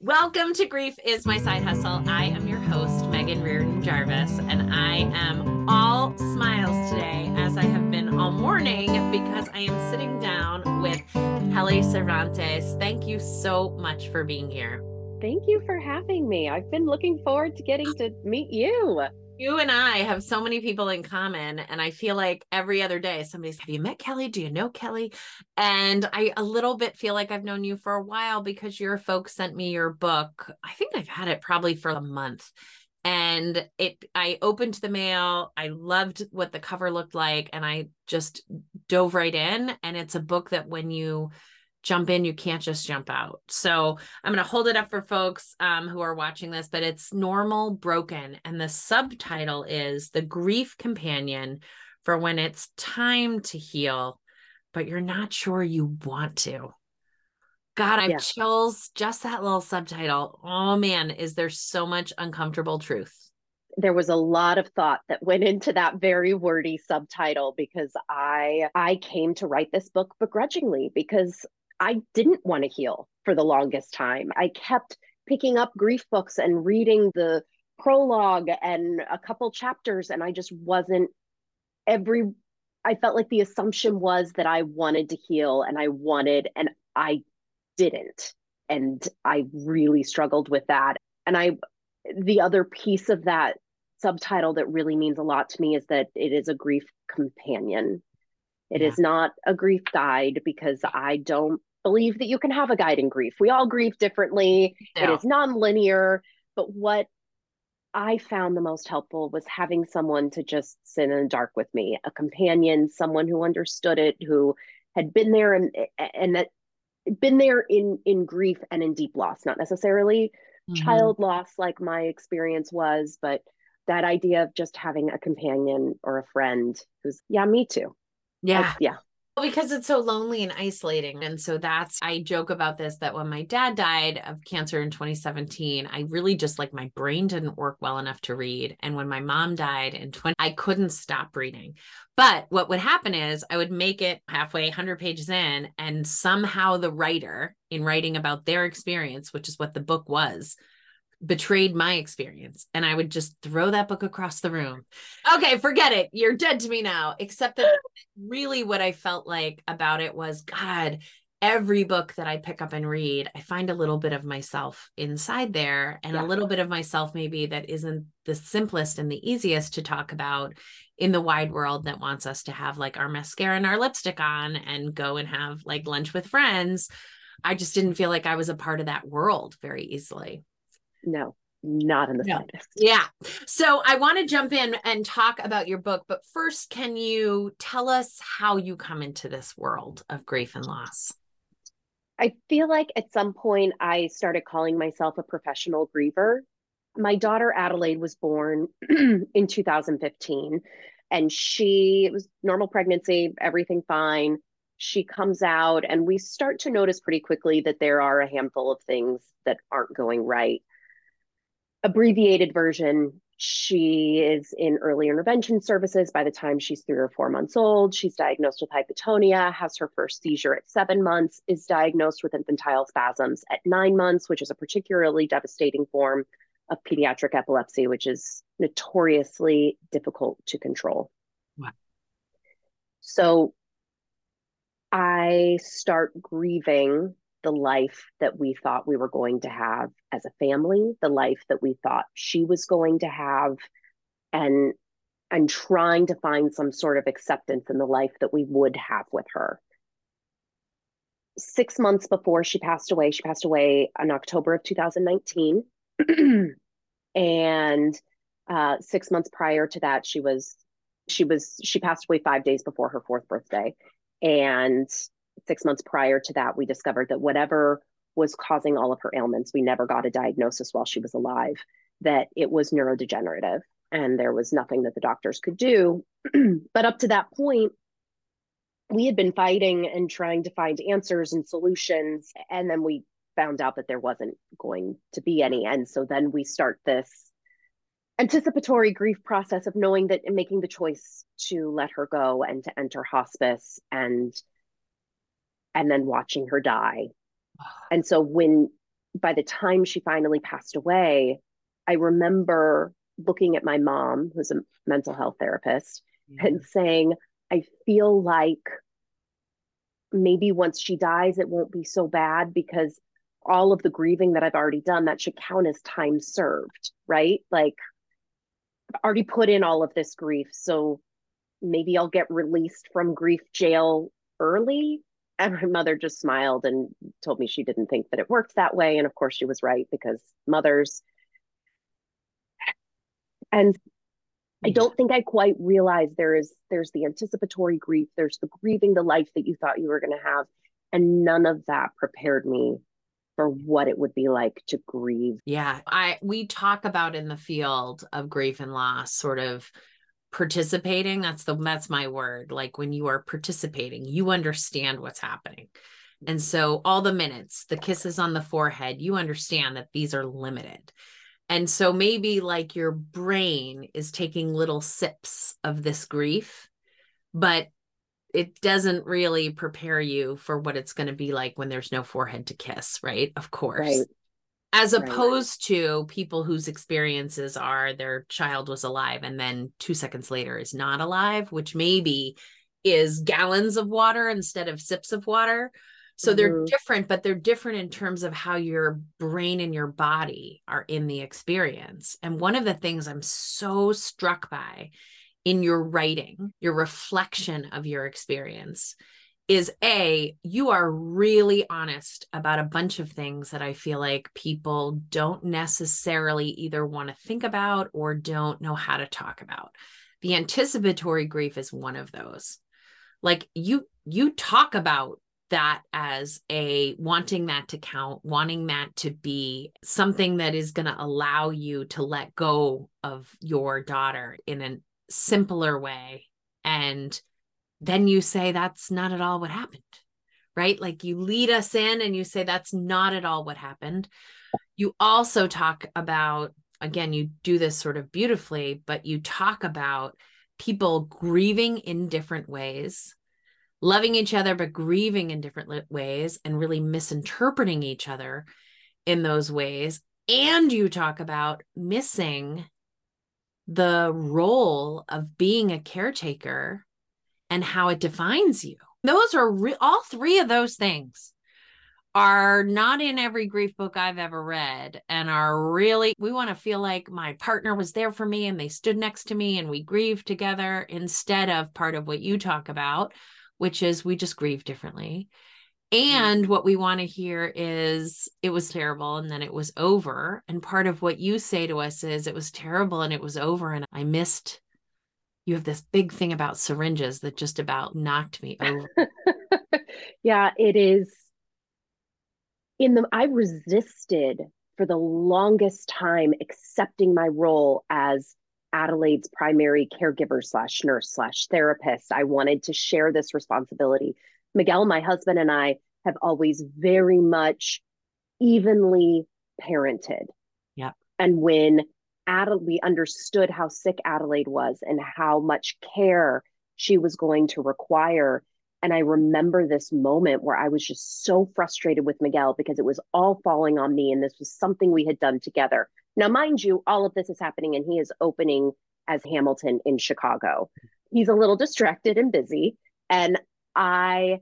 Welcome to Grief is My Side Hustle. I am your host, Megan Reardon Jarvis, and I am all smiles today as I have been all morning because I am sitting down with Kelly Cervantes. Thank you so much for being here. Thank you for having me. I've been looking forward to getting to meet you you and I have so many people in common. And I feel like every other day somebody's, have you met Kelly? Do you know Kelly? And I a little bit feel like I've known you for a while because your folks sent me your book. I think I've had it probably for a month. And it I opened the mail. I loved what the cover looked like. And I just dove right in. And it's a book that when you jump in you can't just jump out. So i'm going to hold it up for folks um, who are watching this but it's normal broken and the subtitle is the grief companion for when it's time to heal but you're not sure you want to. God i've yeah. chills just that little subtitle. Oh man is there so much uncomfortable truth. There was a lot of thought that went into that very wordy subtitle because i i came to write this book begrudgingly because I didn't want to heal for the longest time. I kept picking up grief books and reading the prologue and a couple chapters, and I just wasn't every. I felt like the assumption was that I wanted to heal and I wanted, and I didn't. And I really struggled with that. And I, the other piece of that subtitle that really means a lot to me is that it is a grief companion. It yeah. is not a grief guide because I don't believe that you can have a guide in grief. We all grieve differently. Yeah. It is non-linear, but what I found the most helpful was having someone to just sit in the dark with me, a companion, someone who understood it, who had been there and and that been there in in grief and in deep loss, not necessarily mm-hmm. child loss like my experience was, but that idea of just having a companion or a friend who's yeah, me too. Yeah. Yeah because it's so lonely and isolating. And so that's, I joke about this that when my dad died of cancer in 2017, I really just like my brain didn't work well enough to read. And when my mom died in 20, I couldn't stop reading. But what would happen is I would make it halfway, 100 pages in, and somehow the writer, in writing about their experience, which is what the book was, betrayed my experience and I would just throw that book across the room. Okay, forget it. You're dead to me now. Except that really what I felt like about it was God, every book that I pick up and read, I find a little bit of myself inside there and yeah. a little bit of myself maybe that isn't the simplest and the easiest to talk about in the wide world that wants us to have like our mascara and our lipstick on and go and have like lunch with friends. I just didn't feel like I was a part of that world very easily. No, not in the no. slightest. Yeah. So I want to jump in and talk about your book, but first, can you tell us how you come into this world of grief and loss? I feel like at some point I started calling myself a professional griever. My daughter Adelaide was born in 2015 and she it was normal pregnancy, everything fine. She comes out and we start to notice pretty quickly that there are a handful of things that aren't going right abbreviated version, she is in early intervention services by the time she's three or four months old. She's diagnosed with hypotonia, has her first seizure at seven months, is diagnosed with infantile spasms at nine months, which is a particularly devastating form of pediatric epilepsy, which is notoriously difficult to control. Wow. So I start grieving the life that we thought we were going to have as a family, the life that we thought she was going to have, and and trying to find some sort of acceptance in the life that we would have with her. Six months before she passed away, she passed away in October of 2019. and uh, six months prior to that, she was she was she passed away five days before her fourth birthday. And six months prior to that, we discovered that whatever was causing all of her ailments, we never got a diagnosis while she was alive, that it was neurodegenerative and there was nothing that the doctors could do. but up to that point, we had been fighting and trying to find answers and solutions. And then we found out that there wasn't going to be any. And so then we start this anticipatory grief process of knowing that and making the choice to let her go and to enter hospice and and then watching her die. And so when by the time she finally passed away, I remember looking at my mom, who's a mental health therapist, mm-hmm. and saying, I feel like maybe once she dies, it won't be so bad because all of the grieving that I've already done, that should count as time served, right? Like, I've already put in all of this grief. So maybe I'll get released from grief jail early. And my mother just smiled and told me she didn't think that it worked that way. And of course, she was right because mothers. And I don't think I quite realized there is there's the anticipatory grief, there's the grieving the life that you thought you were going to have, and none of that prepared me for what it would be like to grieve. Yeah, I we talk about in the field of grief and loss sort of participating that's the that's my word like when you are participating you understand what's happening. And so all the minutes the kisses on the forehead you understand that these are limited. And so maybe like your brain is taking little sips of this grief but it doesn't really prepare you for what it's going to be like when there's no forehead to kiss right? Of course. Right as opposed right. to people whose experiences are their child was alive and then two seconds later is not alive which maybe is gallons of water instead of sips of water so mm-hmm. they're different but they're different in terms of how your brain and your body are in the experience and one of the things i'm so struck by in your writing your reflection of your experience is a you are really honest about a bunch of things that i feel like people don't necessarily either want to think about or don't know how to talk about. The anticipatory grief is one of those. Like you you talk about that as a wanting that to count wanting that to be something that is going to allow you to let go of your daughter in a simpler way. And then you say that's not at all what happened, right? Like you lead us in and you say that's not at all what happened. You also talk about, again, you do this sort of beautifully, but you talk about people grieving in different ways, loving each other, but grieving in different ways and really misinterpreting each other in those ways. And you talk about missing the role of being a caretaker and how it defines you. Those are re- all three of those things are not in every grief book I've ever read and are really, we want to feel like my partner was there for me and they stood next to me and we grieved together instead of part of what you talk about, which is we just grieve differently. And mm. what we want to hear is it was terrible and then it was over. And part of what you say to us is it was terrible and it was over and I missed you have this big thing about syringes that just about knocked me over. yeah, it is. In the, I resisted for the longest time accepting my role as Adelaide's primary caregiver slash nurse slash therapist. I wanted to share this responsibility. Miguel, my husband, and I have always very much evenly parented. Yeah. And when Adelaide, we understood how sick Adelaide was and how much care she was going to require. And I remember this moment where I was just so frustrated with Miguel because it was all falling on me. And this was something we had done together. Now, mind you, all of this is happening and he is opening as Hamilton in Chicago. He's a little distracted and busy. And I,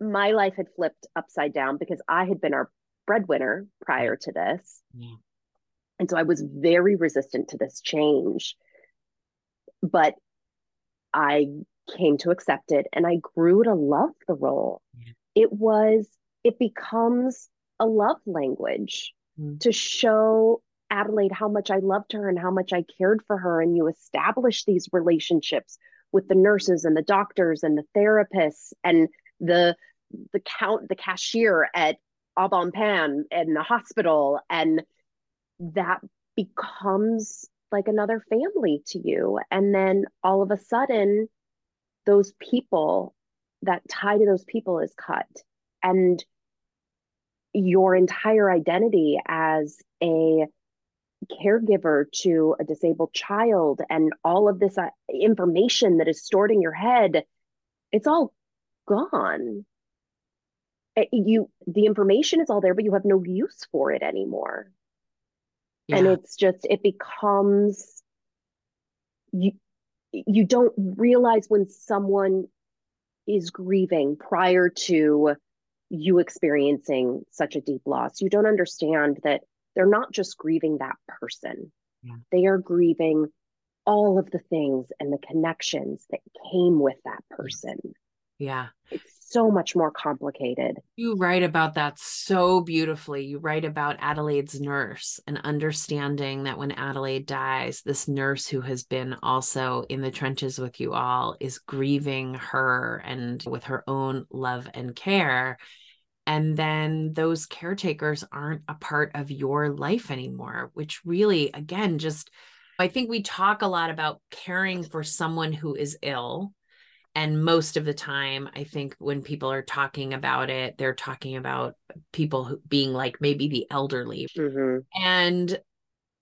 my life had flipped upside down because I had been our breadwinner prior to this. Yeah. And so I was very resistant to this change. But I came to accept it and I grew to love the role. Yeah. It was, it becomes a love language mm. to show Adelaide how much I loved her and how much I cared for her. And you establish these relationships with the nurses and the doctors and the therapists and the the count the cashier at Au Bon Pain and the hospital and that becomes like another family to you. And then all of a sudden, those people, that tie to those people is cut. And your entire identity as a caregiver to a disabled child and all of this uh, information that is stored in your head, it's all gone. eh, you the information is all there but you have no use for it anymore yeah. and it's just it becomes you you don't realize when someone is grieving prior to you experiencing such a deep loss. You don't understand that they're not just grieving that person. Yeah. they are grieving all of the things and the connections that came with that person. Yeah. It's so much more complicated. You write about that so beautifully. You write about Adelaide's nurse and understanding that when Adelaide dies, this nurse who has been also in the trenches with you all is grieving her and with her own love and care. And then those caretakers aren't a part of your life anymore, which really, again, just I think we talk a lot about caring for someone who is ill and most of the time i think when people are talking about it they're talking about people who, being like maybe the elderly. Mm-hmm. and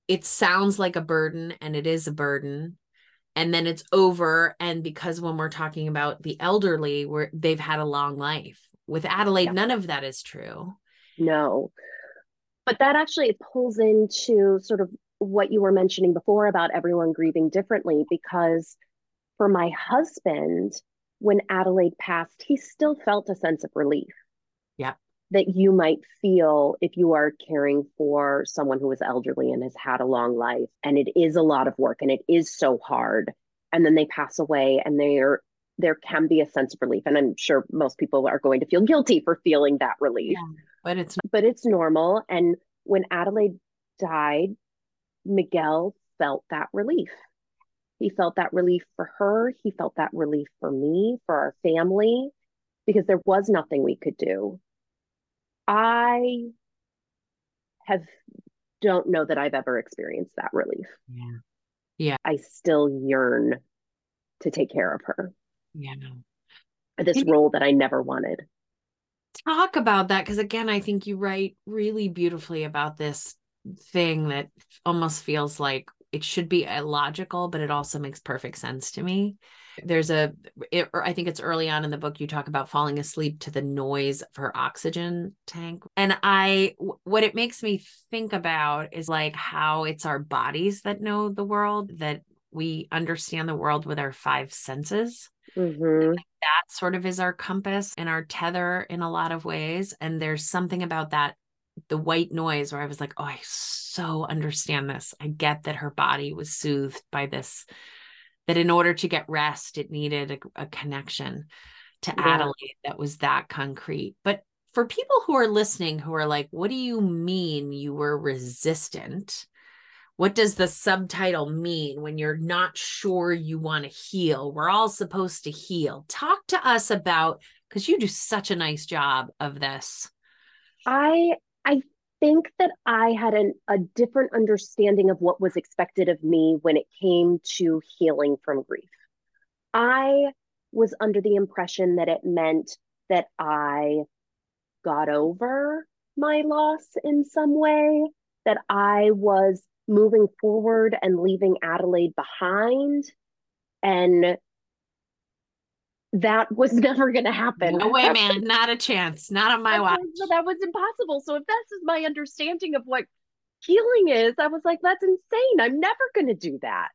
it sounds like a burden and it is a burden. And then it's over and because when we're talking about the elderly where they've had a long life. With adelaide yeah. none of that is true. No. But that actually pulls into sort of what you were mentioning before about everyone grieving differently because for my husband, when Adelaide passed, he still felt a sense of relief. Yeah. That you might feel if you are caring for someone who is elderly and has had a long life. And it is a lot of work and it is so hard. And then they pass away and they're there can be a sense of relief. And I'm sure most people are going to feel guilty for feeling that relief. Yeah, but it's but it's normal. And when Adelaide died, Miguel felt that relief. He felt that relief for her. He felt that relief for me, for our family, because there was nothing we could do. I have don't know that I've ever experienced that relief. Yeah. Yeah. I still yearn to take care of her. Yeah. This role that I never wanted. Talk about that because again, I think you write really beautifully about this thing that almost feels like it should be illogical, but it also makes perfect sense to me. There's a, it, I think it's early on in the book, you talk about falling asleep to the noise of her oxygen tank. And I, what it makes me think about is like how it's our bodies that know the world, that we understand the world with our five senses. Mm-hmm. that sort of is our compass and our tether in a lot of ways. And there's something about that the white noise where I was like, oh, I so understand this. I get that her body was soothed by this, that in order to get rest, it needed a, a connection to yeah. Adelaide that was that concrete. But for people who are listening who are like, what do you mean you were resistant? What does the subtitle mean when you're not sure you want to heal? We're all supposed to heal. Talk to us about because you do such a nice job of this. I I think that I had an, a different understanding of what was expected of me when it came to healing from grief. I was under the impression that it meant that I got over my loss in some way, that I was moving forward and leaving Adelaide behind. And that was never going to happen. No way, man. Not a chance. Not on my watch. Was, that was impossible. So if this is my understanding of what healing is, I was like, that's insane. I'm never going to do that.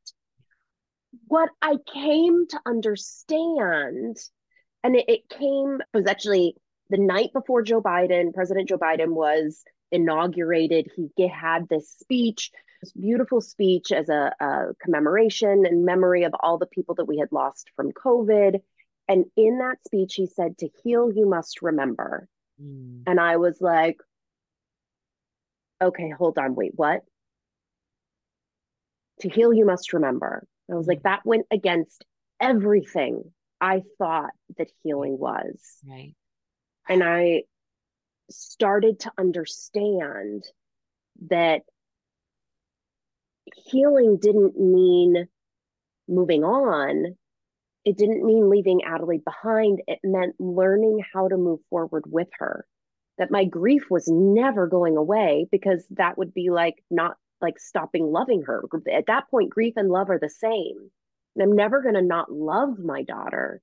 What I came to understand, and it, it came, it was actually the night before Joe Biden, President Joe Biden was inaugurated. He had this speech this beautiful speech as a, a, commemoration and memory of all the people that we had lost from COVID. And in that speech, he said, To heal, you must remember. Mm. And I was like, Okay, hold on, wait, what? To heal, you must remember. I was mm. like, That went against everything I thought that healing was. Right. And I started to understand that healing didn't mean moving on it didn't mean leaving Adelaide behind. It meant learning how to move forward with her. That my grief was never going away because that would be like not like stopping loving her. At that point, grief and love are the same. And I'm never going to not love my daughter.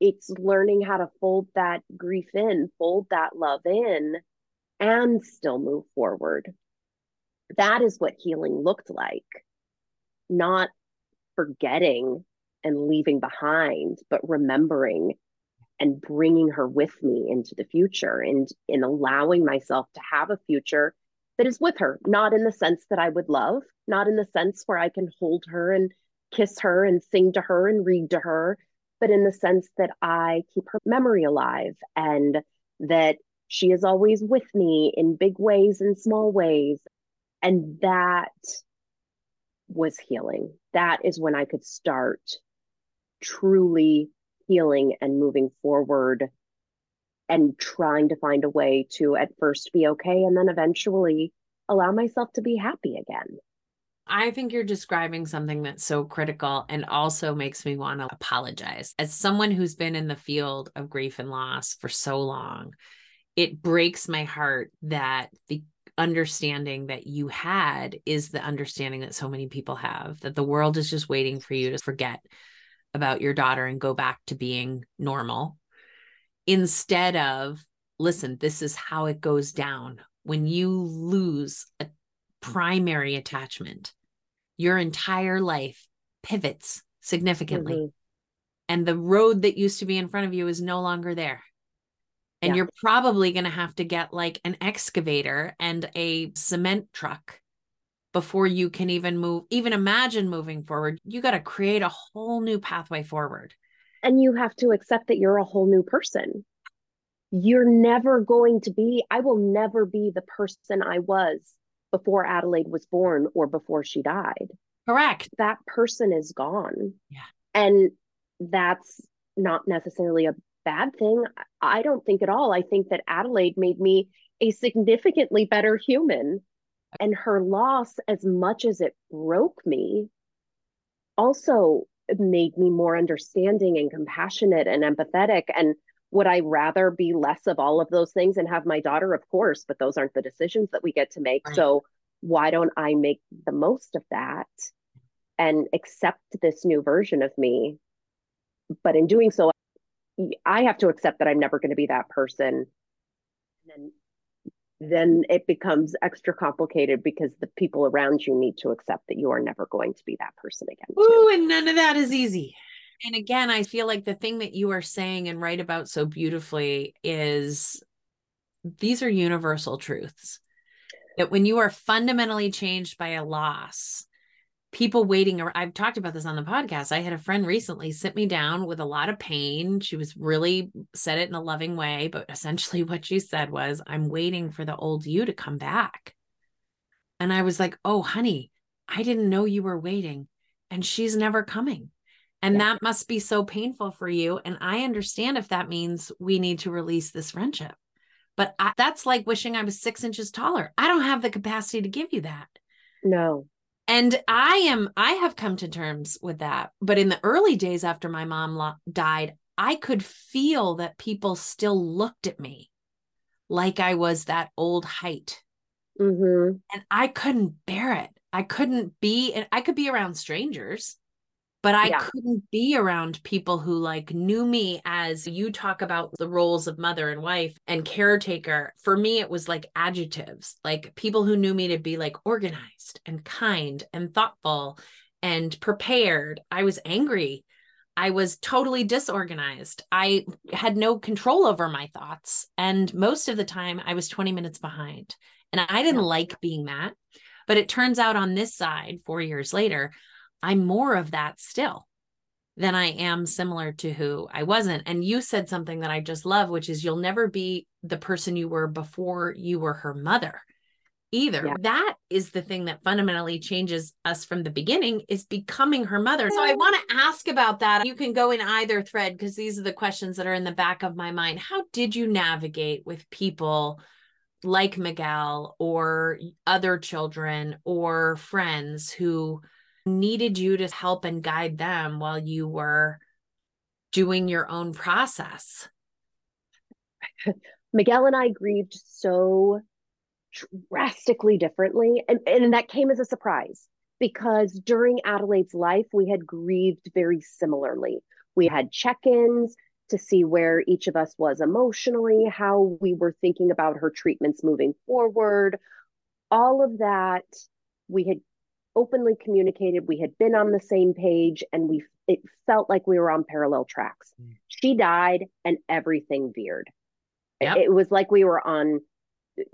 it's learning how to fold that grief in, fold that love in, and still move forward. That is what healing looked like, not forgetting and leaving behind, but remembering and bringing her with me into the future and in allowing myself to have a future that is with her, not in the sense that I would love, not in the sense where I can hold her and kiss her and sing to her and read to her, but in the sense that I keep her memory alive and that she is always with me in big ways and small ways. And that was healing. That is when I could start truly healing and moving forward and trying to find a way to at first be okay and then eventually allow myself to be happy again. I think you're describing something that's so critical and also makes me want to apologize. As someone who's been in the field of grief and loss for so long, it breaks my heart that the understanding that you had is the understanding that so many people have that the world is just waiting for you to forget about your daughter and go back to being normal instead of listen this is how it goes down when you lose a primary attachment your entire life pivots significantly mm-hmm. and the road that used to be in front of you is no longer there and yeah. you're probably going to have to get like an excavator and a cement truck before you can even move even imagine moving forward you got to create a whole new pathway forward and you have to accept that you're a whole new person you're never going to be i will never be the person i was before adelaide was born or before she died correct that person is gone yeah and that's not necessarily a bad thing. I don't think at all. I think that Adelaide made me a significantly better human. And her loss, as much as it broke me, also made me more understanding and compassionate and empathetic. And would I rather be less of all of those things and have my daughter? Of course, but those aren't the decisions that we get to make. Right. So why don't I make the most of that and accept this new version of me? But in doing so, I have to accept that I'm never going to be that person. And then then it becomes extra complicated because the people around you need to accept that you are never going to be that person again. Ooh, and none of that is easy. And again, I feel like the thing that you are saying and write about so beautifully is these are universal truths. That when you are fundamentally changed by a loss, people waiting I've talked about this on the podcast. I had a friend recently sit me down with a lot of pain. She was really said it in a loving way, but essentially what she said was, I'm waiting for the old you to come back. And I was like, Oh, honey, I didn't know you were waiting. And she's never coming. And yeah. that must be so painful for you. And I understand if that means we need to release this friendship. But I, that's like wishing I was six inches taller. I don't have the capacity to give you that. No, and i am i have come to terms with that but in the early days after my mom lo- died i could feel that people still looked at me like i was that old height mm-hmm. and i couldn't bear it i couldn't be and i could be around strangers but I yeah. couldn't be around people who like knew me as you talk about the roles of mother and wife and caretaker. For me, it was like adjectives, like people who knew me to be like organized and kind and thoughtful and prepared. I was angry. I was totally disorganized. I had no control over my thoughts. And most of the time, I was 20 minutes behind. And I didn't yeah. like being that. But it turns out on this side, four years later, I'm more of that still than I am similar to who I wasn't. And you said something that I just love, which is you'll never be the person you were before you were her mother either. Yeah. That is the thing that fundamentally changes us from the beginning is becoming her mother. So I want to ask about that. You can go in either thread because these are the questions that are in the back of my mind. How did you navigate with people like Miguel or other children or friends who needed you to help and guide them while you were doing your own process. Miguel and I grieved so drastically differently. And, and that came as a surprise because during Adelaide's life, we had grieved very similarly. We had check ins, to see where each of us was emotionally, how we were thinking about her treatments moving forward. All of that we had openly communicated, we had been on the same page, and we it felt like we were on parallel tracks. Mm. She died and everything veered. Yep. It was like we were on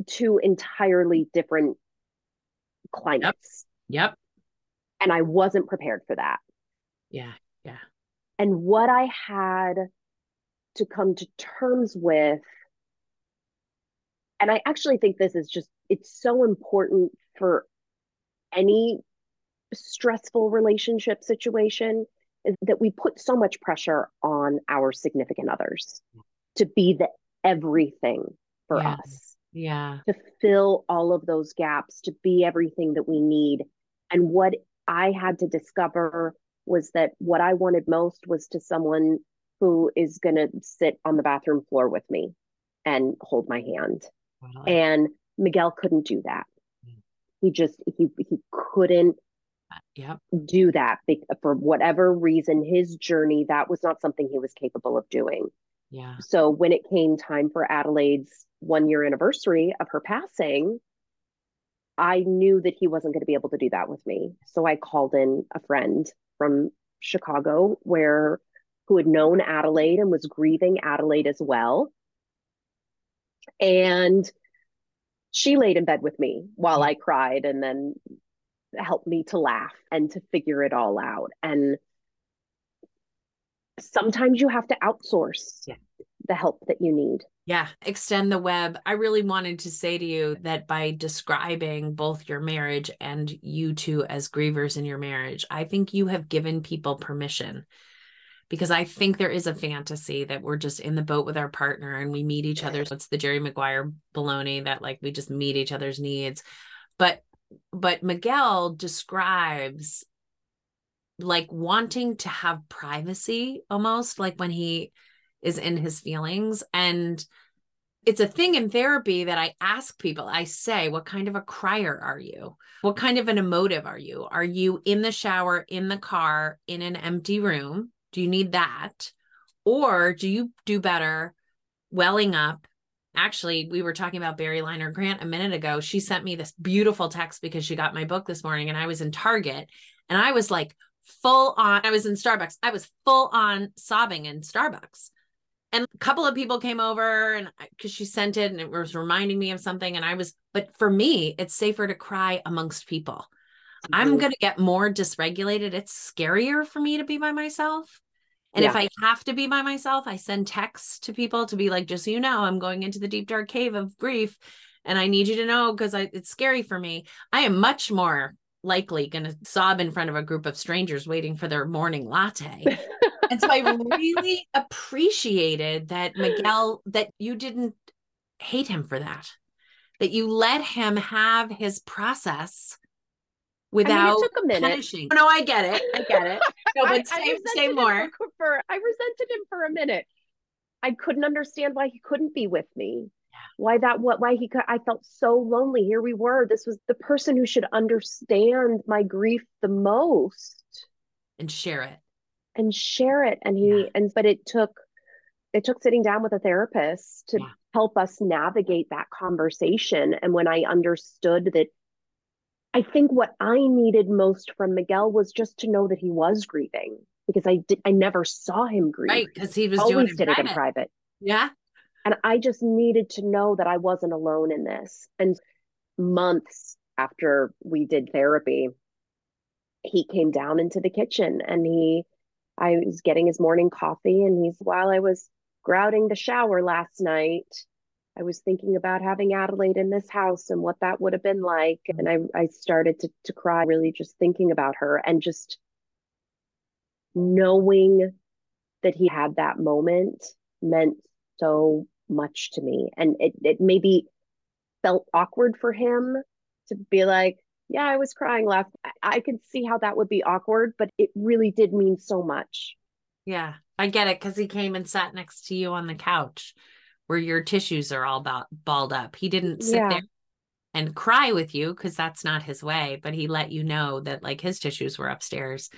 two entirely different climates. Yep. yep. And I wasn't prepared for that. Yeah. Yeah. And what I had to come to terms with, and I actually think this is just, it's so important for any stressful relationship situation is that we put so much pressure on our significant others to be the everything for yeah. us. Yeah. To fill all of those gaps, to be everything that we need. And what I had to discover was that what I wanted most was to someone who is going to sit on the bathroom floor with me and hold my hand. Wow. And Miguel couldn't do that. Mm. He just he he couldn't yep. do that for whatever reason his journey that was not something he was capable of doing. Yeah. So when it came time for Adelaide's 1 year anniversary of her passing, I knew that he wasn't going to be able to do that with me. So I called in a friend from Chicago where who had known Adelaide and was grieving Adelaide as well. And she laid in bed with me while I cried and then helped me to laugh and to figure it all out. And sometimes you have to outsource yeah. the help that you need. Yeah, extend the web. I really wanted to say to you that by describing both your marriage and you two as grievers in your marriage, I think you have given people permission because I think there is a fantasy that we're just in the boat with our partner and we meet each other. So it's the Jerry Maguire baloney that like we just meet each other's needs. But but Miguel describes like wanting to have privacy almost like when he is in his feelings and it's a thing in therapy that I ask people. I say, what kind of a crier are you? What kind of an emotive are you? Are you in the shower, in the car, in an empty room? Do you need that? Or do you do better welling up? Actually, we were talking about Barry Liner Grant a minute ago. She sent me this beautiful text because she got my book this morning and I was in Target and I was like full on, I was in Starbucks. I was full on sobbing in Starbucks and a couple of people came over and because she sent it and it was reminding me of something and i was but for me it's safer to cry amongst people mm-hmm. i'm going to get more dysregulated it's scarier for me to be by myself and yeah. if i have to be by myself i send texts to people to be like just so you know i'm going into the deep dark cave of grief and i need you to know because it's scary for me i am much more likely going to sob in front of a group of strangers waiting for their morning latte and so I really appreciated that Miguel, that you didn't hate him for that, that you let him have his process without I mean, it took a minute. punishing. No, I get it. I get it. No, but I, say, I say more. For, I resented him for a minute. I couldn't understand why he couldn't be with me. Yeah. Why that what why he could I felt so lonely. Here we were. This was the person who should understand my grief the most and share it and share it and he yeah. and but it took it took sitting down with a therapist to yeah. help us navigate that conversation and when i understood that i think what i needed most from miguel was just to know that he was grieving because i did i never saw him grieve. Right because he was always doing it did private. it in private. Yeah. And i just needed to know that i wasn't alone in this. And months after we did therapy he came down into the kitchen and he I was getting his morning coffee, and he's while I was grouting the shower last night, I was thinking about having Adelaide in this house and what that would have been like. And I, I started to, to cry, really just thinking about her and just knowing that he had that moment meant so much to me. And it, it maybe felt awkward for him to be like, yeah, I was crying last. I could see how that would be awkward, but it really did mean so much. Yeah, I get it because he came and sat next to you on the couch where your tissues are all about balled up. He didn't sit yeah. there and cry with you because that's not his way, but he let you know that like his tissues were upstairs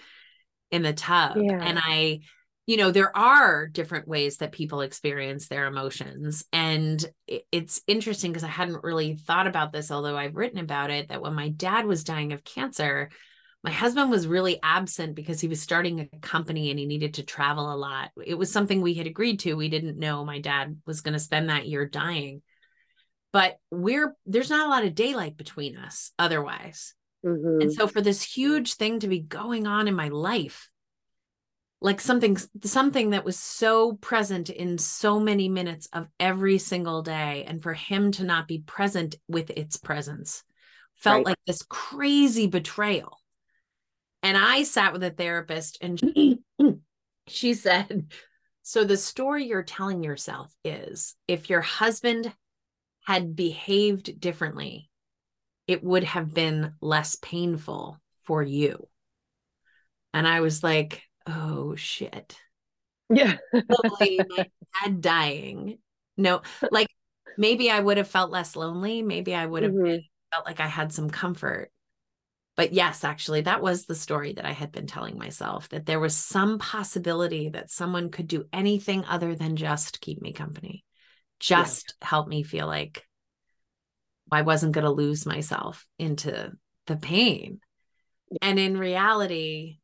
in the tub. Yeah. And I you know, there are different ways that people experience their emotions. And it's interesting because I hadn't really thought about this, although I've written about it, that when my dad was dying of cancer, my husband was really absent because he was starting a company and he needed to travel a lot. It was something we had agreed to. We didn't know my dad was going to spend that year dying. But we're there's not a lot of daylight between us otherwise. Mm-hmm. And so for this huge thing to be going on in my life, like something something that was so present in so many minutes of every single day and for him to not be present with its presence felt right. like this crazy betrayal and i sat with a therapist and she, she said so the story you're telling yourself is if your husband had behaved differently it would have been less painful for you and i was like oh shit. Yeah. Probably my dad dying. No, like maybe I would have felt less lonely. Maybe I would have mm-hmm. felt like I had some comfort. But yes, actually, that was the story that I had been telling myself that there was some possibility that someone could do anything other than just keep me company, just yeah. help me feel like I wasn't going to lose myself into the pain. And in reality,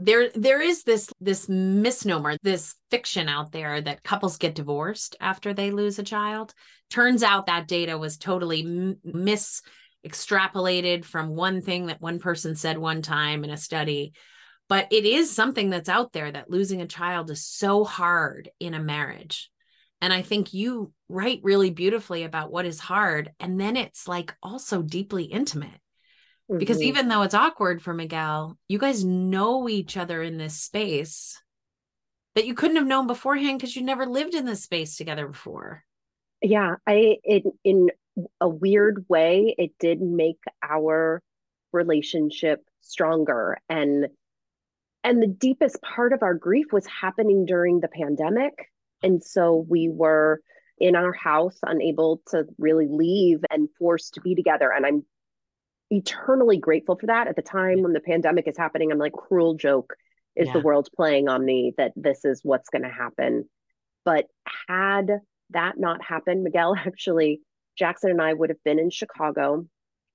there there is this this misnomer this fiction out there that couples get divorced after they lose a child turns out that data was totally mis extrapolated from one thing that one person said one time in a study but it is something that's out there that losing a child is so hard in a marriage and i think you write really beautifully about what is hard and then it's like also deeply intimate Mm-hmm. Because even though it's awkward for Miguel, you guys know each other in this space that you couldn't have known beforehand because you never lived in this space together before. Yeah, I it in a weird way it did make our relationship stronger and and the deepest part of our grief was happening during the pandemic and so we were in our house unable to really leave and forced to be together and i'm eternally grateful for that. At the time when the pandemic is happening, I'm like, cruel joke is yeah. the world playing on me that this is what's going to happen. But had that not happened, Miguel actually, Jackson and I would have been in Chicago.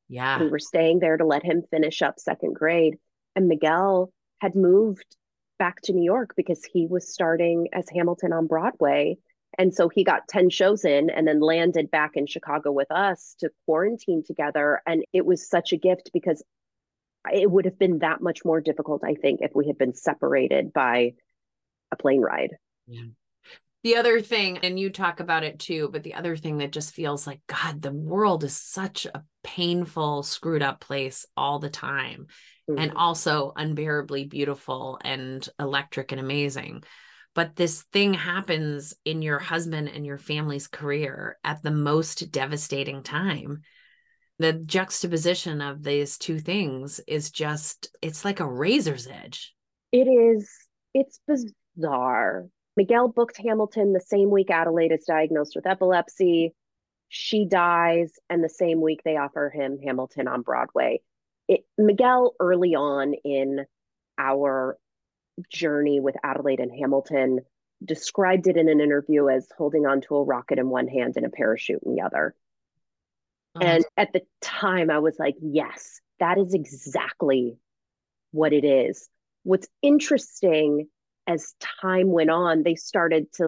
Yeah. We were staying there to let him finish up second grade. And Miguel had moved back to New York because he was starting as Hamilton on Broadway and so he got 10 shows in and then landed back in Chicago with us to quarantine together. And it was such a gift because it would have been that much more difficult, I think, if we had been separated by a plane ride. Yeah. The other thing, and you talk about it too, but the other thing that just feels like, God, the world is such a painful, screwed up place all the time, mm-hmm. and also unbearably beautiful and electric and amazing. But this thing happens in your husband and your family's career at the most devastating time. The juxtaposition of these two things is just it's like a razor's edge. It is it's bizarre miguel booked hamilton the same week adelaide is diagnosed with epilepsy she dies and the same week they offer him hamilton on broadway it, miguel early on in our journey with Adelaide and Hamilton described it in an interview as holding onto a rocket in one hand and a parachute in the other. Oh, and at the time, I was like, yes, that is exactly what it is. What's interesting as time went on, they started to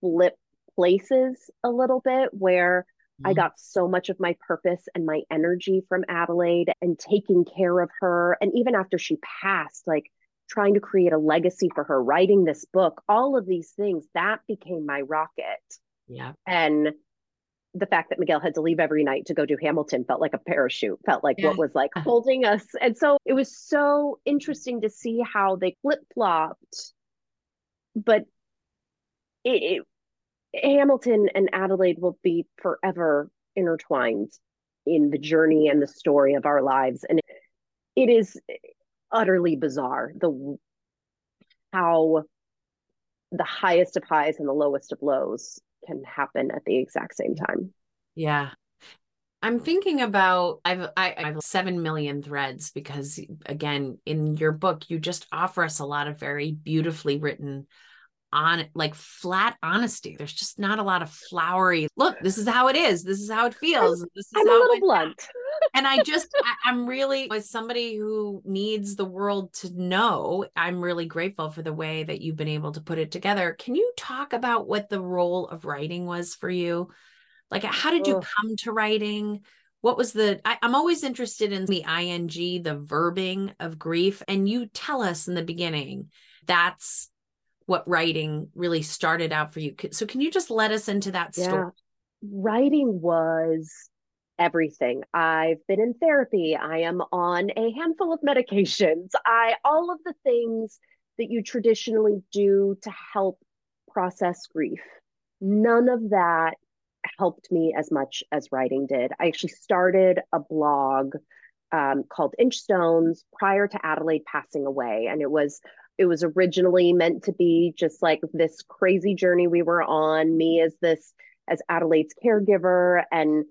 flip places a little bit where mm-hmm. I got so much of my purpose and my energy from Adelaide and taking care of her. And even after she passed, like trying to create a legacy for her, writing this book, all of these things, that became my rocket. Yeah. And the fact that Miguel had to leave every night to go do Hamilton felt like a parachute, felt like yeah. what was like holding us. And so it was so interesting to see how they flip flopped. But it, it, Hamilton and Adelaide will be forever intertwined in the journey and the story of our lives. And it is utterly bizarre the how the highest of highs and the lowest of lows can happen at the exact same time. Yeah. I'm thinking about I've I, I have seven million threads because again in your book you just offer us a lot of very beautifully written on like flat honesty. There's just not a lot of flowery. Look, this is how it is. This is how it feels. This is I'm how a little blunt. and I just I, I'm really as somebody who needs the world to know. I'm really grateful for the way that you've been able to put it together. Can you talk about what the role of writing was for you? Like, how did you oh. come to writing? What was the, I, I'm always interested in the ing, the verbing of grief. And you tell us in the beginning that's what writing really started out for you. So, can you just let us into that yeah. story? Writing was everything. I've been in therapy. I am on a handful of medications. I all of the things that you traditionally do to help process grief. None of that helped me as much as writing did. I actually started a blog um, called Inchstones prior to Adelaide passing away, and it was it was originally meant to be just like this crazy journey we were on. Me as this as Adelaide's caregiver, and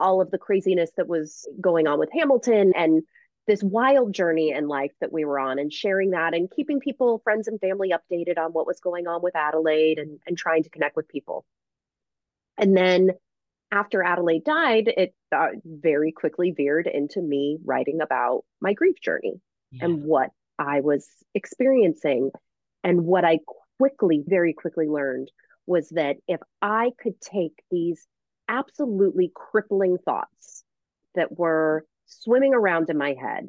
all of the craziness that was going on with Hamilton, and this wild journey in life that we were on, and sharing that, and keeping people, friends and family, updated on what was going on with Adelaide, and and trying to connect with people. And then after Adelaide died, it uh, very quickly veered into me writing about my grief journey yeah. and what I was experiencing. And what I quickly, very quickly learned was that if I could take these absolutely crippling thoughts that were swimming around in my head,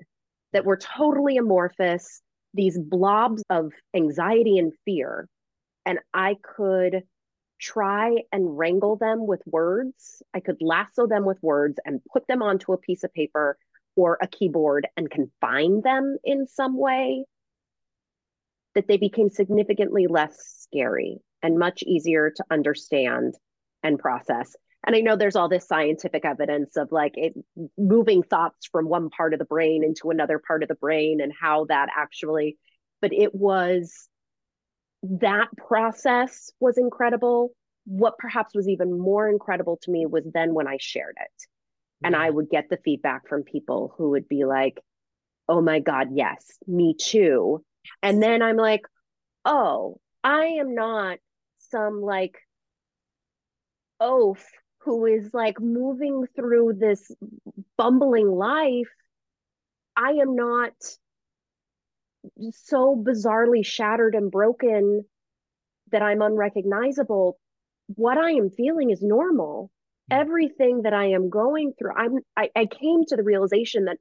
that were totally amorphous, these blobs of anxiety and fear, and I could try and wrangle them with words. I could lasso them with words and put them onto a piece of paper or a keyboard and confine them in some way, that they became significantly less scary and much easier to understand and process. And I know there's all this scientific evidence of like it moving thoughts from one part of the brain into another part of the brain and how that actually, but it was that process was incredible. What perhaps was even more incredible to me was then when I shared it. And I would get the feedback from people who would be like, oh my God, yes, me too. And then I'm like, oh, I am not some like oaf who is like moving through this bumbling life. I am not so bizarrely shattered and broken that I'm unrecognizable, what I am feeling is normal. Mm-hmm. Everything that I am going through, I'm I, I came to the realization that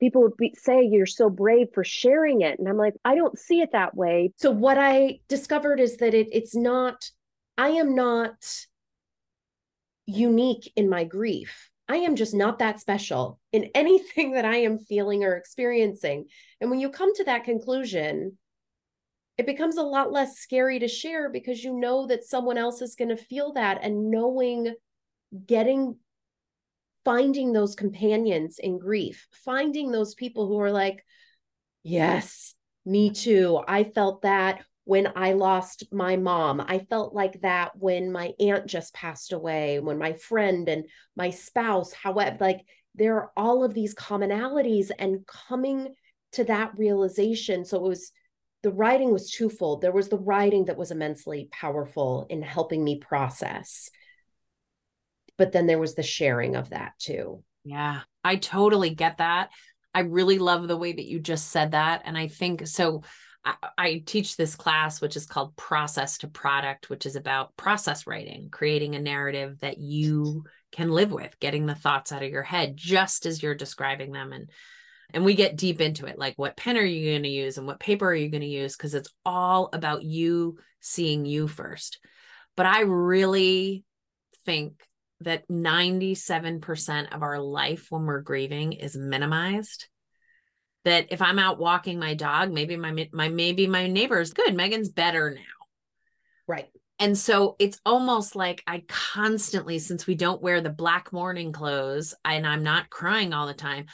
people would be, say you're so brave for sharing it and i'm like i don't see it that way so what i discovered is that it, it's not i am not unique in my grief I am just not that special in anything that I am feeling or experiencing. And when you come to that conclusion, it becomes a lot less scary to share because you know that someone else is going to feel that and knowing getting finding those companions in grief, finding those people who are like, yes, me too. I felt that when I lost my mom. I felt like that when my aunt just passed away, when my friend and my spouse, however, like there are all of these commonalities and coming to that realization. So it was the writing was twofold. There was the writing that was immensely powerful in helping me process. But then there was the sharing of that too. Yeah, I totally get that. I really love the way that you just said that. And I think so I, I teach this class, which is called Process to Product, which is about process writing, creating a narrative that you can live with, getting the thoughts out of your head just as you're describing them. And and we get deep into it like what pen are you going to use and what paper are you going to use? Because it's all about you seeing you first. But i really think that 97% of our life when we're grieving is minimized that if I'm out walking my dog, maybe my my maybe my neighbor's good. Megan's better now. Right. And so it's almost like I constantly, since we don't wear the black mourning clothes and I'm not crying all the time,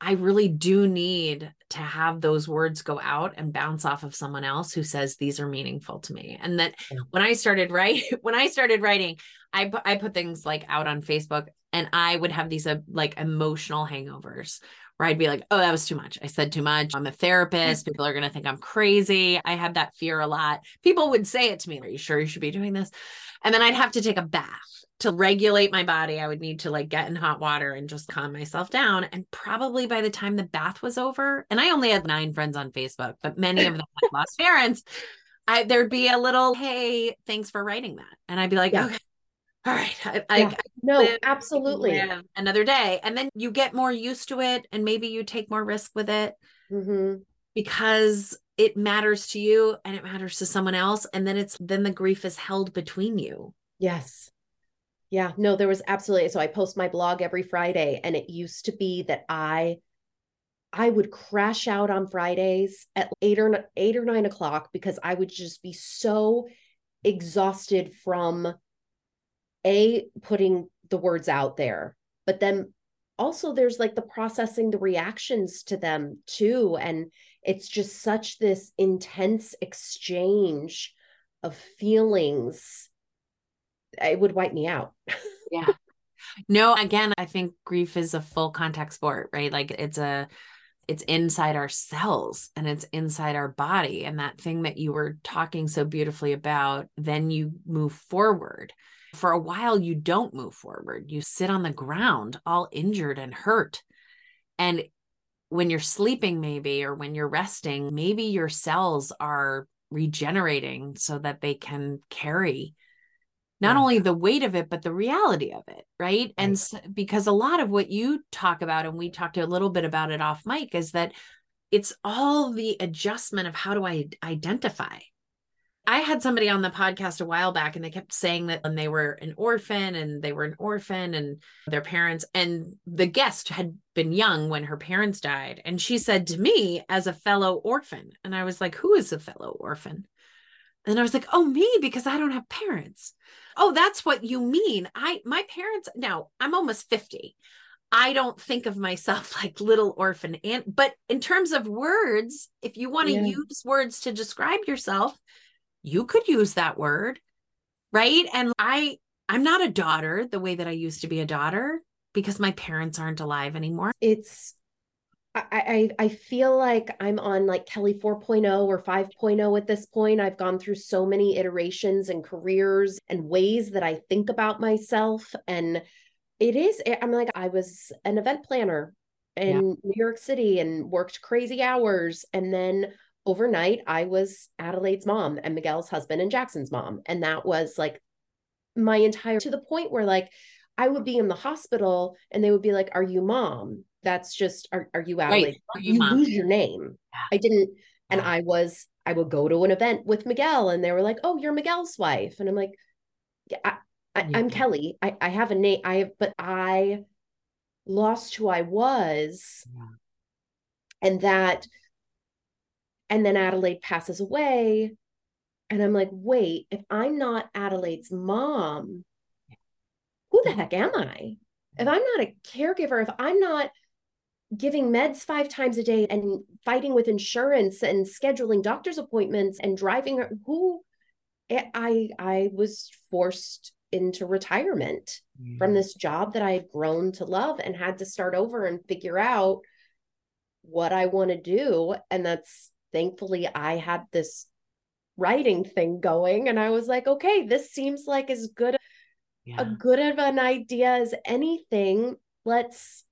I really do need to have those words go out and bounce off of someone else who says these are meaningful to me. And that when I started writing, when I started writing, I put I put things like out on Facebook and I would have these uh, like emotional hangovers where I'd be like, oh, that was too much. I said too much. I'm a therapist. People are going to think I'm crazy. I had that fear a lot. People would say it to me, Are you sure you should be doing this? And then I'd have to take a bath to regulate my body. I would need to like get in hot water and just calm myself down. And probably by the time the bath was over, and I only had nine friends on Facebook, but many of them had lost parents. I there'd be a little, hey, thanks for writing that. And I'd be like, yeah. okay, all right. I, yeah. I, no, absolutely. Another day. And then you get more used to it and maybe you take more risk with it mm-hmm. because it matters to you and it matters to someone else. And then it's, then the grief is held between you. Yes. Yeah. No, there was absolutely. So I post my blog every Friday and it used to be that I, I would crash out on Fridays at eight or eight or nine o'clock because I would just be so exhausted from a putting the words out there but then also there's like the processing the reactions to them too and it's just such this intense exchange of feelings. It would wipe me out. Yeah. No again i think grief is a full contact sport right? Like it's a it's inside our cells and it's inside our body and that thing that you were talking so beautifully about then you move forward for a while you don't move forward you sit on the ground all injured and hurt and when you're sleeping maybe or when you're resting maybe your cells are regenerating so that they can carry not yeah. only the weight of it but the reality of it right, right. and so, because a lot of what you talk about and we talked a little bit about it off mic is that it's all the adjustment of how do i identify I had somebody on the podcast a while back and they kept saying that when they were an orphan and they were an orphan and their parents and the guest had been young when her parents died and she said to me as a fellow orphan and I was like who is a fellow orphan? And I was like oh me because I don't have parents. Oh that's what you mean. I my parents now I'm almost 50 I don't think of myself like little orphan and but in terms of words if you want to yeah. use words to describe yourself you could use that word right and i i'm not a daughter the way that i used to be a daughter because my parents aren't alive anymore it's I, I I feel like I'm on like Kelly 4.0 or 5.0 at this point. I've gone through so many iterations and careers and ways that I think about myself. And it is, eh, I'm like, I was an event planner in yeah. New York City and worked crazy hours. And then overnight I was Adelaide's mom and Miguel's husband and Jackson's mom. And that was like my entire to the point where like I would be in the hospital and they would be like, Are you mom? That's just are, are you Adelaide? Right. Are you, you lose your name. Yeah. I didn't and yeah. I was I would go to an event with Miguel and they were like, Oh, you're Miguel's wife. And I'm like, Yeah, I, I, am Kelly. I, I have a name. I have, but I lost who I was. And that and then Adelaide passes away. And I'm like, wait, if I'm not Adelaide's mom, who the heck am I? If I'm not a caregiver, if I'm not giving meds five times a day and fighting with insurance and scheduling doctor's appointments and driving who I I was forced into retirement mm. from this job that I had grown to love and had to start over and figure out what I want to do and that's thankfully I had this writing thing going and I was like, okay, this seems like as good yeah. a good of an idea as anything. Let's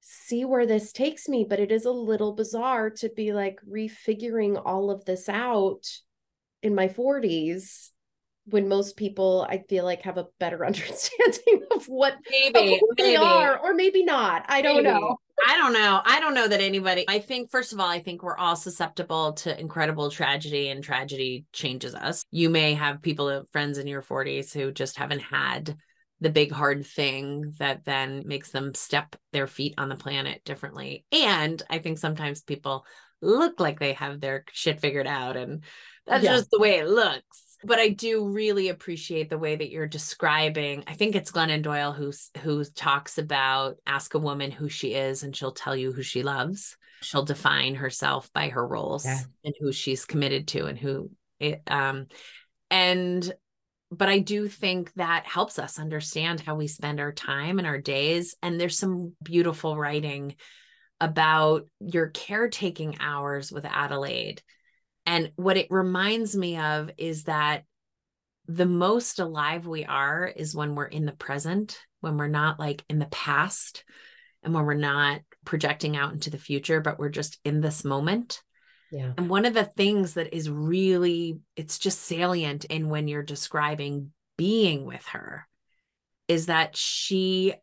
see where this takes me, but it is a little bizarre to be like refiguring all of this out in my 40s when most people I feel like have a better understanding of what maybe, of maybe. they are, or maybe not. I don't maybe. know. I don't know. I don't know that anybody. I think first of all, I think we're all susceptible to incredible tragedy, and tragedy changes us. You may have people, uh, friends in your 40s, who just haven't had the big hard thing that then makes them step their feet on the planet differently. And I think sometimes people look like they have their shit figured out, and that's yeah. just the way it looks but I do really appreciate the way that you're describing. I think it's Glennon Doyle who who talks about ask a woman who she is and she'll tell you who she loves. She'll define herself by her roles yeah. and who she's committed to and who it um and but I do think that helps us understand how we spend our time and our days. And there's some beautiful writing about your caretaking hours with Adelaide. And what it reminds me of is that the most alive we are is when we're in the present, when we're not like in the past, and when we're not projecting out into the future, but we're just in this moment. Yeah. And one of the things that is really, it's just salient in when you're describing being with her is that she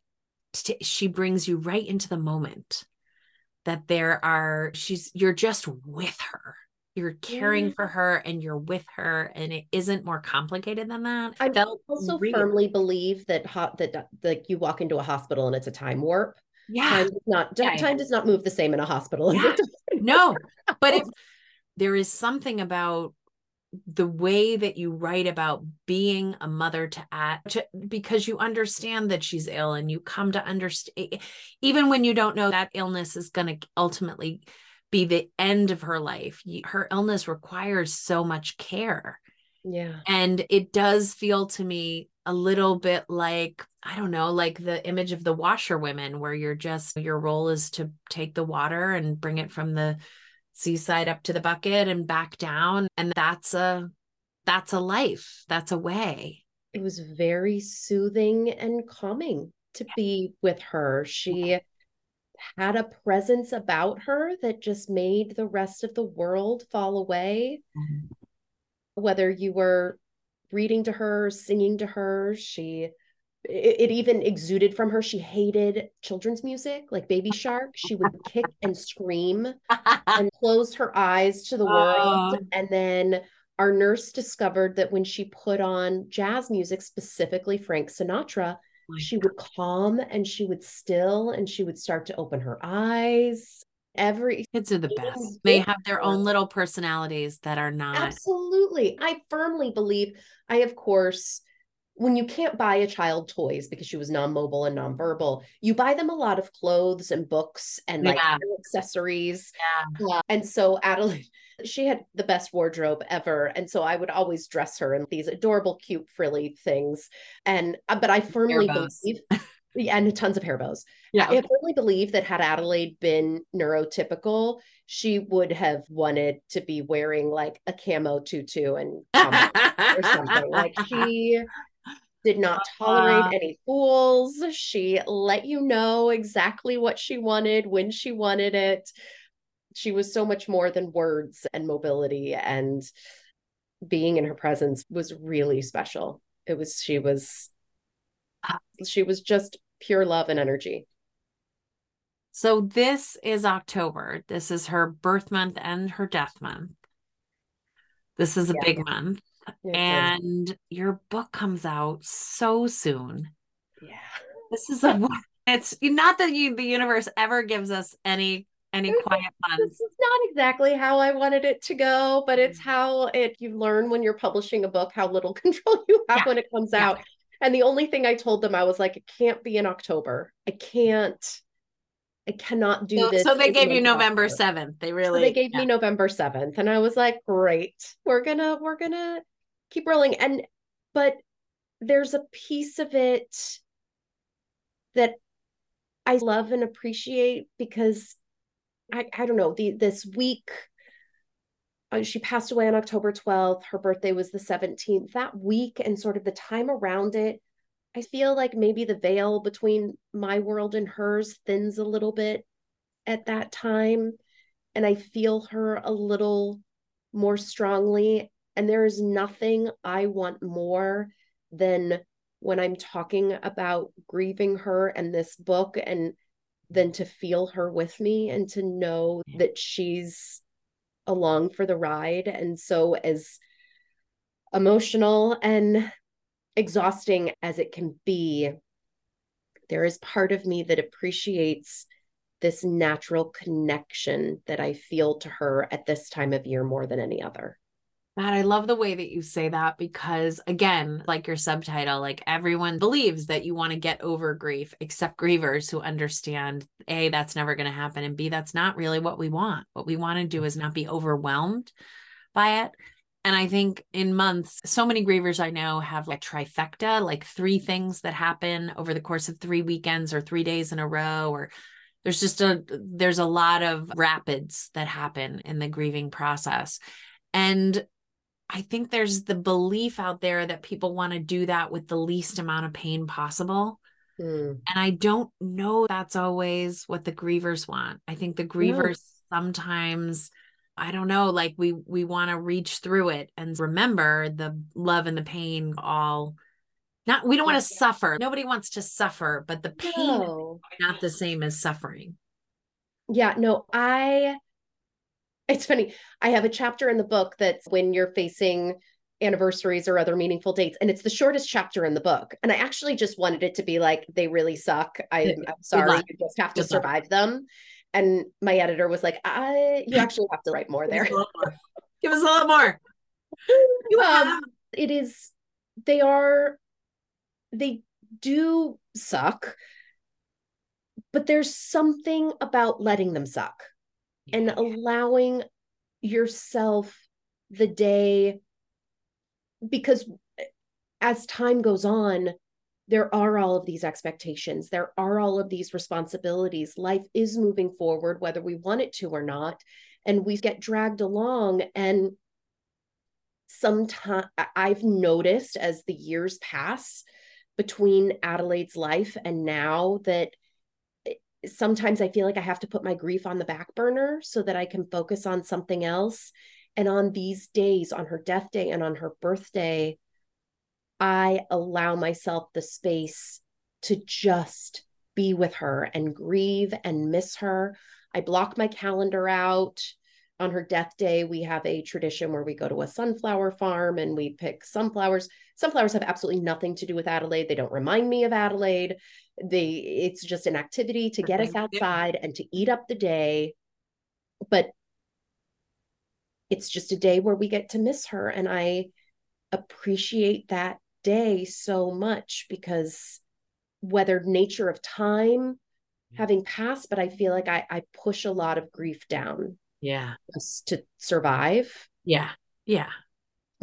she brings you right into the moment that there are she's you're just with her you're caring yeah. for her and you're with her and it isn't more complicated than that i felt also real. firmly believe that hot that uh, like you walk into a hospital and it's a time warp yeah time does not yeah, time does not move the same in a hospital yeah. no but if there is something about the way that you write about being a mother to act because you understand that she's ill and you come to understand even when you don't know that illness is going to ultimately be the end of her life. Her illness requires so much care. Yeah. And it does feel to me a little bit like, I don't know, like the image of the washerwomen, where you're just, your role is to take the water and bring it from the seaside up to the bucket and back down. And that's a, that's a life. That's a way. It was very soothing and calming to be with her. She, had a presence about her that just made the rest of the world fall away. Mm-hmm. Whether you were reading to her, singing to her, she it, it, even exuded from her. She hated children's music like Baby Shark. She would kick and scream and close her eyes to the world. And then our nurse discovered that when she put on jazz music, specifically Frank Sinatra, she would calm and she would still and she would start to open her eyes. Every kids are the best. they have their own little personalities that are not absolutely. I firmly believe i of course when you can't buy a child toys because she was non-mobile and non-verbal you buy them a lot of clothes and books and like yeah. accessories yeah. Uh, and so adelaide she had the best wardrobe ever and so i would always dress her in these adorable cute frilly things and uh, but i firmly believe and tons of hair bows. Yeah. I firmly believe that had Adelaide been neurotypical, she would have wanted to be wearing like a camo tutu and or something. Like she did not tolerate uh, any fools. She let you know exactly what she wanted when she wanted it. She was so much more than words and mobility and being in her presence was really special. It was she was she was just pure love and energy. So this is october. This is her birth month and her death month. This is a yeah. big month and your book comes out so soon yeah this is a it's not that you the universe ever gives us any any quiet months. This is not exactly how I wanted it to go, but it's mm. how it you learn when you're publishing a book how little control you have yeah. when it comes yeah. out. And the only thing I told them I was like, it can't be in October. I can't. I cannot do so, this. So they gave you November seventh. They really so they gave yeah. me November seventh, and I was like, great. We're gonna we're gonna keep rolling. And but there's a piece of it that I love and appreciate because I, I don't know, the this week uh, she passed away on October 12th. Her birthday was the 17th. That week and sort of the time around it, I feel like maybe the veil between my world and hers thins a little bit at that time. And I feel her a little more strongly. And there is nothing I want more than when I'm talking about grieving her and this book and than to feel her with me and to know that she's along for the ride. And so, as emotional and exhausting as it can be, there is part of me that appreciates this natural connection that I feel to her at this time of year more than any other. God, I love the way that you say that because, again, like your subtitle, like everyone believes that you want to get over grief, except grievers who understand A, that's never going to happen, and B, that's not really what we want. What we want to do is not be overwhelmed by it. And I think in months, so many grievers I know have like trifecta, like three things that happen over the course of three weekends or three days in a row, or there's just a there's a lot of rapids that happen in the grieving process. And I think there's the belief out there that people want to do that with the least amount of pain possible. Mm. And I don't know that's always what the grievers want. I think the grievers no. sometimes I don't know, like we we want to reach through it and remember the love and the pain all not we don't want to suffer. Nobody wants to suffer, but the pain no. not the same as suffering. Yeah, no, I it's funny. I have a chapter in the book that's when you're facing anniversaries or other meaningful dates and it's the shortest chapter in the book and i actually just wanted it to be like they really suck I, am sorry you just have to survive them and my editor was like, I you actually have to write more there. Give us a little more. You um, it is they are they do suck, but there's something about letting them suck. And allowing yourself the day because as time goes on there are all of these expectations there are all of these responsibilities life is moving forward whether we want it to or not and we get dragged along and sometimes i've noticed as the years pass between adelaide's life and now that eh, sometimes i feel like i have to put my grief on the back burner so that i can focus on something else and on these days on her death day and on her birthday I allow myself the space to just be with her and grieve and miss her. I block my calendar out. On her death day, we have a tradition where we go to a sunflower farm and we pick sunflowers. Sunflowers have absolutely nothing to do with Adelaide. They don't remind me of Adelaide. They it's just an activity to get us mm-hmm. outside and to eat up the day. But it's just a day where we get to miss her and I appreciate that day so much because whether nature of time having passed, but I feel like I, I push a lot of grief down. Yeah. Just to survive. Yeah. Yeah.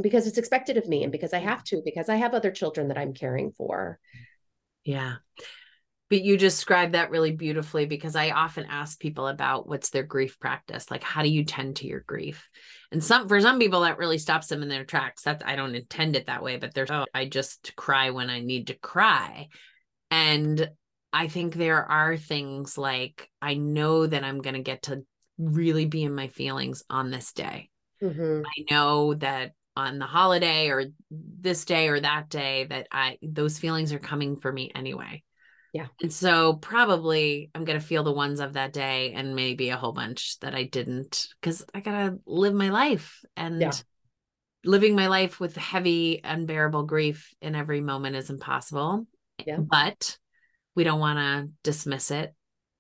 Because it's expected of me and because I have to, because I have other children that I'm caring for. Yeah but you described that really beautifully because I often ask people about what's their grief practice. Like, how do you tend to your grief? And some for some people that really stops them in their tracks. That's I don't intend it that way, but there's oh, I just cry when I need to cry. And I think there are things like I know that I'm gonna get to really be in my feelings on this day. Mm-hmm. I know that on the holiday or this day or that day that I those feelings are coming for me anyway. Yeah. And so probably I'm going to feel the ones of that day and maybe a whole bunch that I didn't because I got to live my life and yeah. living my life with heavy, unbearable grief in every moment is impossible. Yeah. But we don't want to dismiss it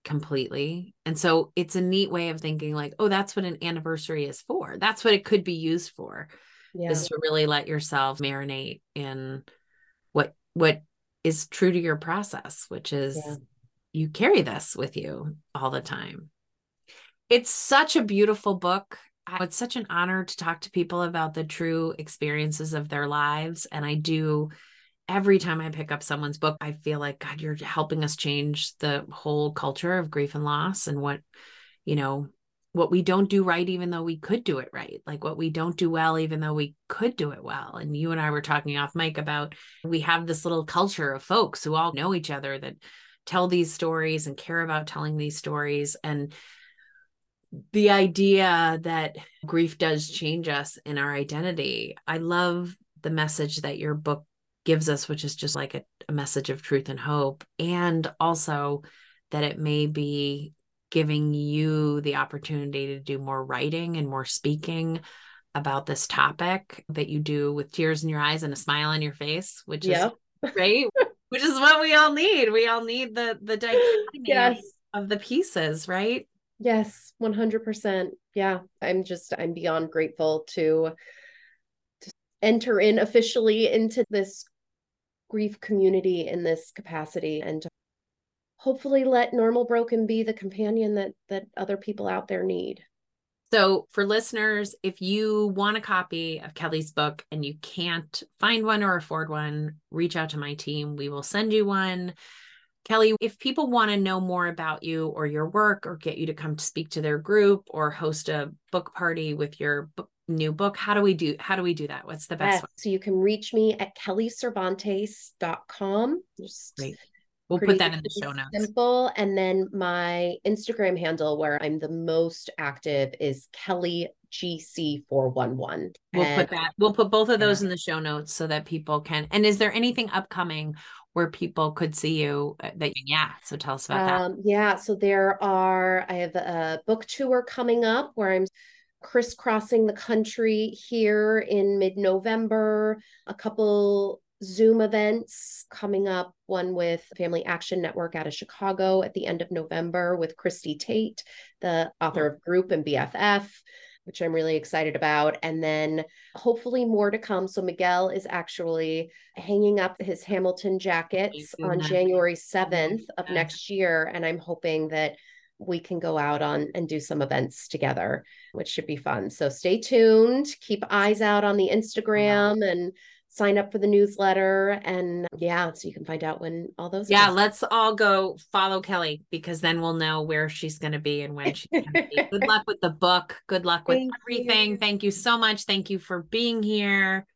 completely. And so it's a neat way of thinking like, oh, that's what an anniversary is for. That's what it could be used for. Yeah. Is to really let yourself marinate in what what is true to your process, which is yeah. you carry this with you all the time. It's such a beautiful book. It's such an honor to talk to people about the true experiences of their lives. And I do every time I pick up someone's book, I feel like, God, you're helping us change the whole culture of grief and loss and what, you know, what we don't do right even though we could do it right like what we don't do well even though we could do it well. And you and i were talking off mic about we have this little culture of folks who all know each other that tell these stories and care about telling these stories. And the idea that grief does change us in our identity i love the message that your book gives us which is just like a, a message of truth and hope. And also that it may be giving you the opportunity to do more writing and more speaking about this topic that you do with tears in your eyes and a smile on your face, which yep. is great, which is what we all need. We all need the the dichotomy yes. of the pieces, right? Yes, 100%. Yeah, I'm just I'm beyond grateful to to enter in officially into this grief community in this capacity and to hopefully let normal broken be the companion that that other people out there need So, for listeners, if you want a copy of Kelly's book and you can't find one or afford one, reach out to my team. We will send you one. Kelly, if people want to know more about you or your work or get you to come to speak to their group or host a book party with your book, new book, how do we do how do we do that? What's the best yes, So you can reach me at kellycervantes.com. Just Great. We'll put that in the show notes. Simple. And then my Instagram handle where I'm the most active is Kelly GC411. We'll and, put that, we'll put both of those yeah. in the show notes so that people can. And is there anything upcoming where people could see you uh, that yeah so tell us about um, that yeah so there are i have a book tour coming up where i'm crisscrossing the country here in mid-november a couple Zoom events coming up, one with Family Action Network out of Chicago at the end of November with Christie Tate, the author of Group and BFF, which I'm really excited about. And then hopefully more to come. So Miguel is actually hanging up his Hamilton jackets on January 7th of next year. And I'm hoping that we can go out on and do some events together, which should be fun. So stay tuned, keep eyes out on the Instagram and sign up for the newsletter and yeah so you can find out when all those yeah let's all go follow kelly because then we'll know where she's going to be and when she's going to be. Good luck with the book. Good luck with thank everything. You. thank you so much. Thank you for being here